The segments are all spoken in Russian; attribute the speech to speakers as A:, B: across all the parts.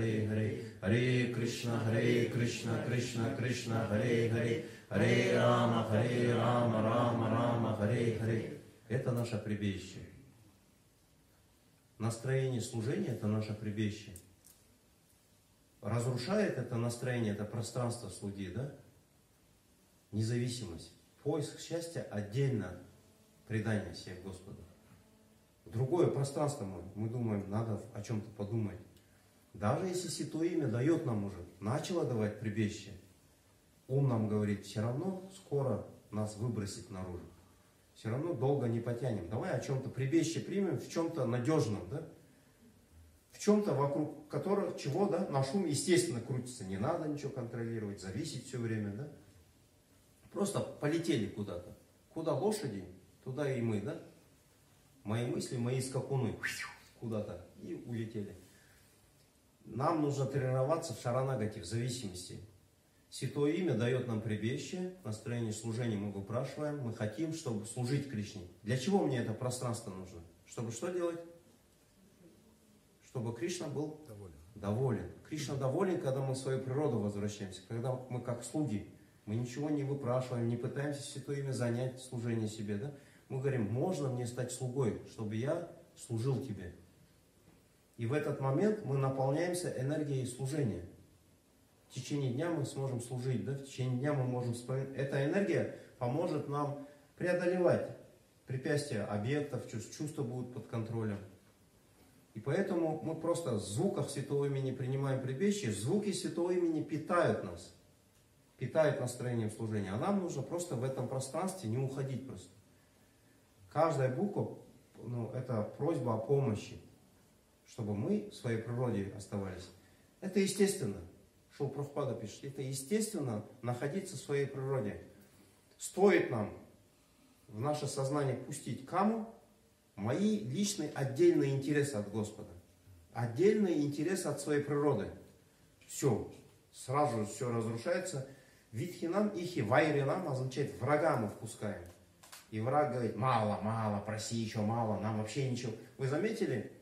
A: Харе Харе, Харе Кришна, Харе Кришна, Кришна Кришна, Харе Харе, Харе Рама, Харе Рама, Рама Рама, Харе Харе. Это наше прибежище. Настроение служения – это наше прибежище. Разрушает это настроение, это пространство слуги, да? Независимость. Поиск счастья отдельно предание себе Господу. Другое пространство мы, мы думаем, надо о чем-то подумать. Даже если Святое Имя дает нам уже, начало давать прибежище, ум нам говорит, все равно скоро нас выбросит наружу. Все равно долго не потянем. Давай о чем-то прибежище примем, в чем-то надежном, да? В чем-то вокруг которого, чего, да, наш ум естественно крутится. Не надо ничего контролировать, зависеть все время, да? Просто полетели куда-то. Куда лошади, туда и мы, да? Мои мысли, мои скакуны куда-то и улетели. Нам нужно тренироваться в шаранагате, в зависимости. Святое имя дает нам прибежище, настроение служения мы выпрашиваем, мы хотим, чтобы служить Кришне. Для чего мне это пространство нужно? Чтобы что делать? Чтобы Кришна был доволен. доволен. Кришна доволен, когда мы в свою природу возвращаемся, когда мы как слуги, мы ничего не выпрашиваем, не пытаемся святое имя занять служение себе. Да? Мы говорим, можно мне стать слугой, чтобы я служил тебе. И в этот момент мы наполняемся энергией служения в течение дня мы сможем служить, да, в течение дня мы можем вспоминать. Эта энергия поможет нам преодолевать препятствия объектов, чувства будут под контролем. И поэтому мы просто в звуках Святого Имени принимаем прибежище, звуки Святого Имени питают нас, питают настроением служения. А нам нужно просто в этом пространстве не уходить просто. Каждая буква, ну, это просьба о помощи, чтобы мы в своей природе оставались. Это естественно. Шоу Прабхупада пишет, это естественно находиться в своей природе. Стоит нам в наше сознание пустить каму, мои личные отдельные интересы от Господа. Отдельные интересы от своей природы. Все, сразу все разрушается. Витхинам ихи вайринам означает врага мы впускаем. И враг говорит, мало, мало, проси еще мало, нам вообще ничего. Вы заметили,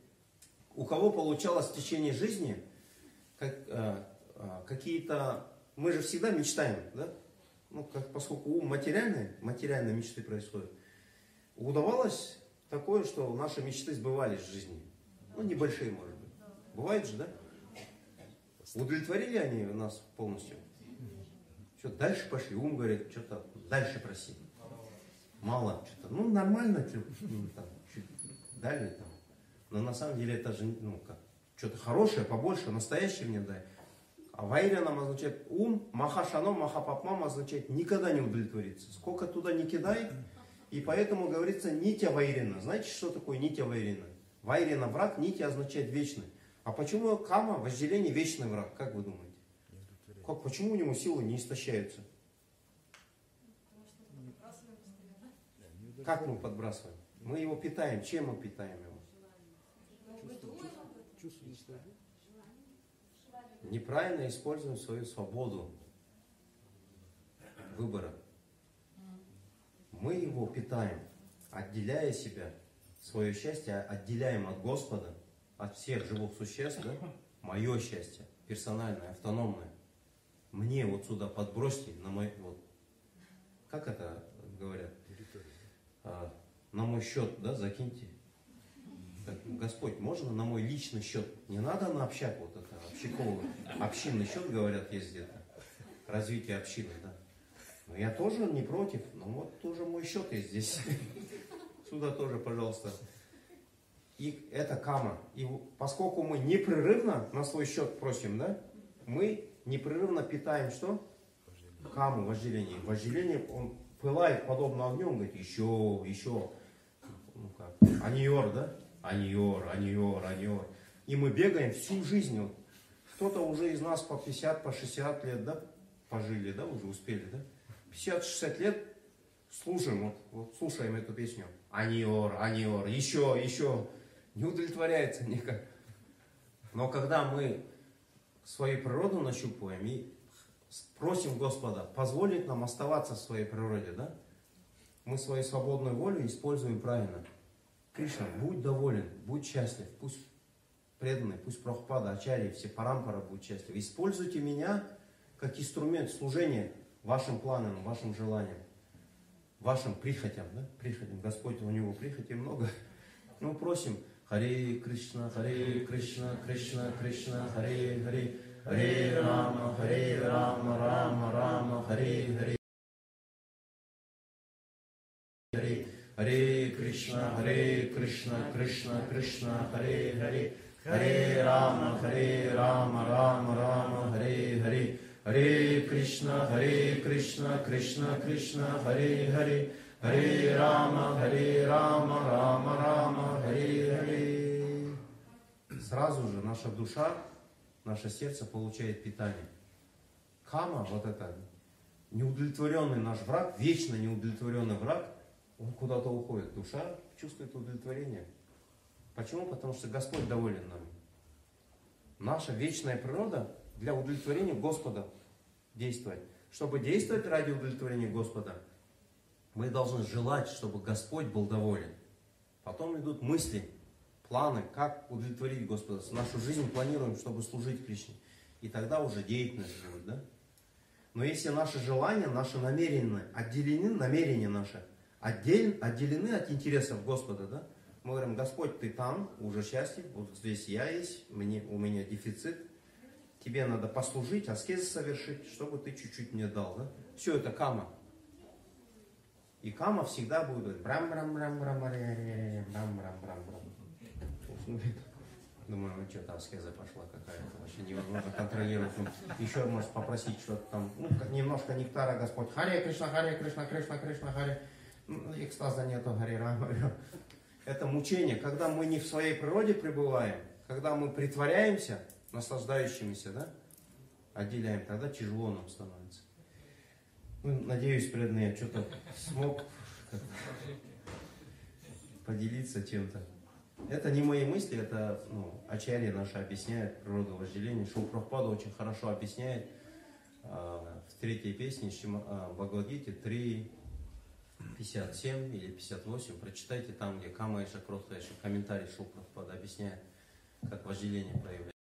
A: у кого получалось в течение жизни, как, э, а, какие-то... Мы же всегда мечтаем, да? Ну, как, поскольку ум материальный, материальные мечты происходят. Удавалось такое, что наши мечты сбывались в жизни. Ну, небольшие, может быть. Бывает же, да? Удовлетворили они нас полностью? Что, дальше пошли? Ум говорит, что-то дальше проси. Мало что-то. Ну, нормально, что, ну, там, чуть далее там. Но на самом деле это же, ну, как, что-то хорошее, побольше, настоящее мне дай. А вайрянам означает ум, махашано, махапапмам означает никогда не удовлетвориться. Сколько туда не кидай, и поэтому говорится нитя вайрина. Знаете, что такое нитя вайрина? Вайрина враг, нитя означает вечный. А почему кама, вожделение, вечный враг? Как вы думаете? Как, почему у него силы не истощаются? Как мы подбрасываем? Мы его питаем. Чем мы питаем его? Неправильно используем свою свободу выбора. Мы его питаем, отделяя себя, свое счастье отделяем от Господа, от всех живых существ, да? мое счастье, персональное, автономное. Мне вот сюда подбросьте, на мой, вот, как это говорят, а, на мой счет, да, закиньте. Господь, можно на мой личный счет? Не надо на общак вот это, общаковый, общинный счет, говорят, есть где-то. Развитие общины, да. Но я тоже не против, но вот тоже мой счет есть здесь. Сюда тоже, пожалуйста. И это кама. И поскольку мы непрерывно на свой счет просим, да, мы непрерывно питаем что? Каму, вожделение. Вожделение, он пылает подобно огню, говорит, еще, еще. Ну как, аниор, да? Аниор, аниор, аниор. И мы бегаем всю жизнь. Кто-то уже из нас по 50, по 60 лет, да, пожили, да, уже успели, да? 50-60 лет слушаем, вот, вот слушаем эту песню. Аниор, аниор, еще, еще. Не удовлетворяется никак. Но когда мы свою природу нащупываем и просим Господа позволить нам оставаться в своей природе, да? Мы свою свободную волю используем правильно. Кришна, будь доволен, будь счастлив, пусть преданные, пусть Прабхупада, Ачарьи, все парампара будут счастливы. Используйте меня как инструмент служения вашим планам, вашим желаниям, вашим прихотям, да? прихотям. Господь, у него прихоти много. Мы просим, Харе Кришна, Харе Кришна, Кришна, Кришна, Харе Харе, Харе Рама, Харе Рама, Рама, Рама, Харе Харе. Харе, Hare Krishna, Hare Krishna, Krishna Krishna, Hare Hare, Hare Rama, Hare Rama, Rama Rama, Hare Hare, Hare Krishna, Hare Krishna, Krishna Krishna, Hare Hare, Hare Rama, Hare Rama, Rama Rama, Hare Hare. Сразу же наша душа, наше сердце получает питание. Кама, вот это неудовлетворенный наш враг, вечно неудовлетворенный враг – он куда-то уходит. Душа чувствует удовлетворение. Почему? Потому что Господь доволен нами. Наша вечная природа для удовлетворения Господа действовать. Чтобы действовать ради удовлетворения Господа, мы должны желать, чтобы Господь был доволен. Потом идут мысли, планы, как удовлетворить Господа. Нашу жизнь планируем, чтобы служить Кришне. И тогда уже деятельность будет, да? Но если наши желания, наши намерения отделены, намерения наши отдель, отделены от интересов Господа, да? Мы говорим, Господь, ты там, уже счастлив, вот здесь я есть, мне, у меня дефицит, тебе надо послужить, аскез совершить, чтобы ты чуть-чуть мне дал, да? Все это кама. И кама всегда будет брам брам брам брам брам брам брам брам брам Думаю, ну что-то аскеза пошла какая-то, вообще невозможно контролировать. Ну, еще может попросить что-то там, ну, немножко нектара, Господь. Харе Кришна, Харе Кришна, Кришна, Кришна, Харе. Ну, экстаза нету, Харе Рама. Это мучение, когда мы не в своей природе пребываем, когда мы притворяемся наслаждающимися, да, отделяем, тогда тяжело нам становится. Ну, надеюсь, преданные, что-то смог поделиться чем-то. Это не мои мысли, это ну, Ачарья наша объясняет природу вожделения. Шупрахпада очень хорошо объясняет э, в третьей песне Шима, э, Бхагавадгите 3, 57 или 58. Прочитайте там, где Кама и Шакротха, комментарий Шупрахпада объясняет, как вожделение проявляется.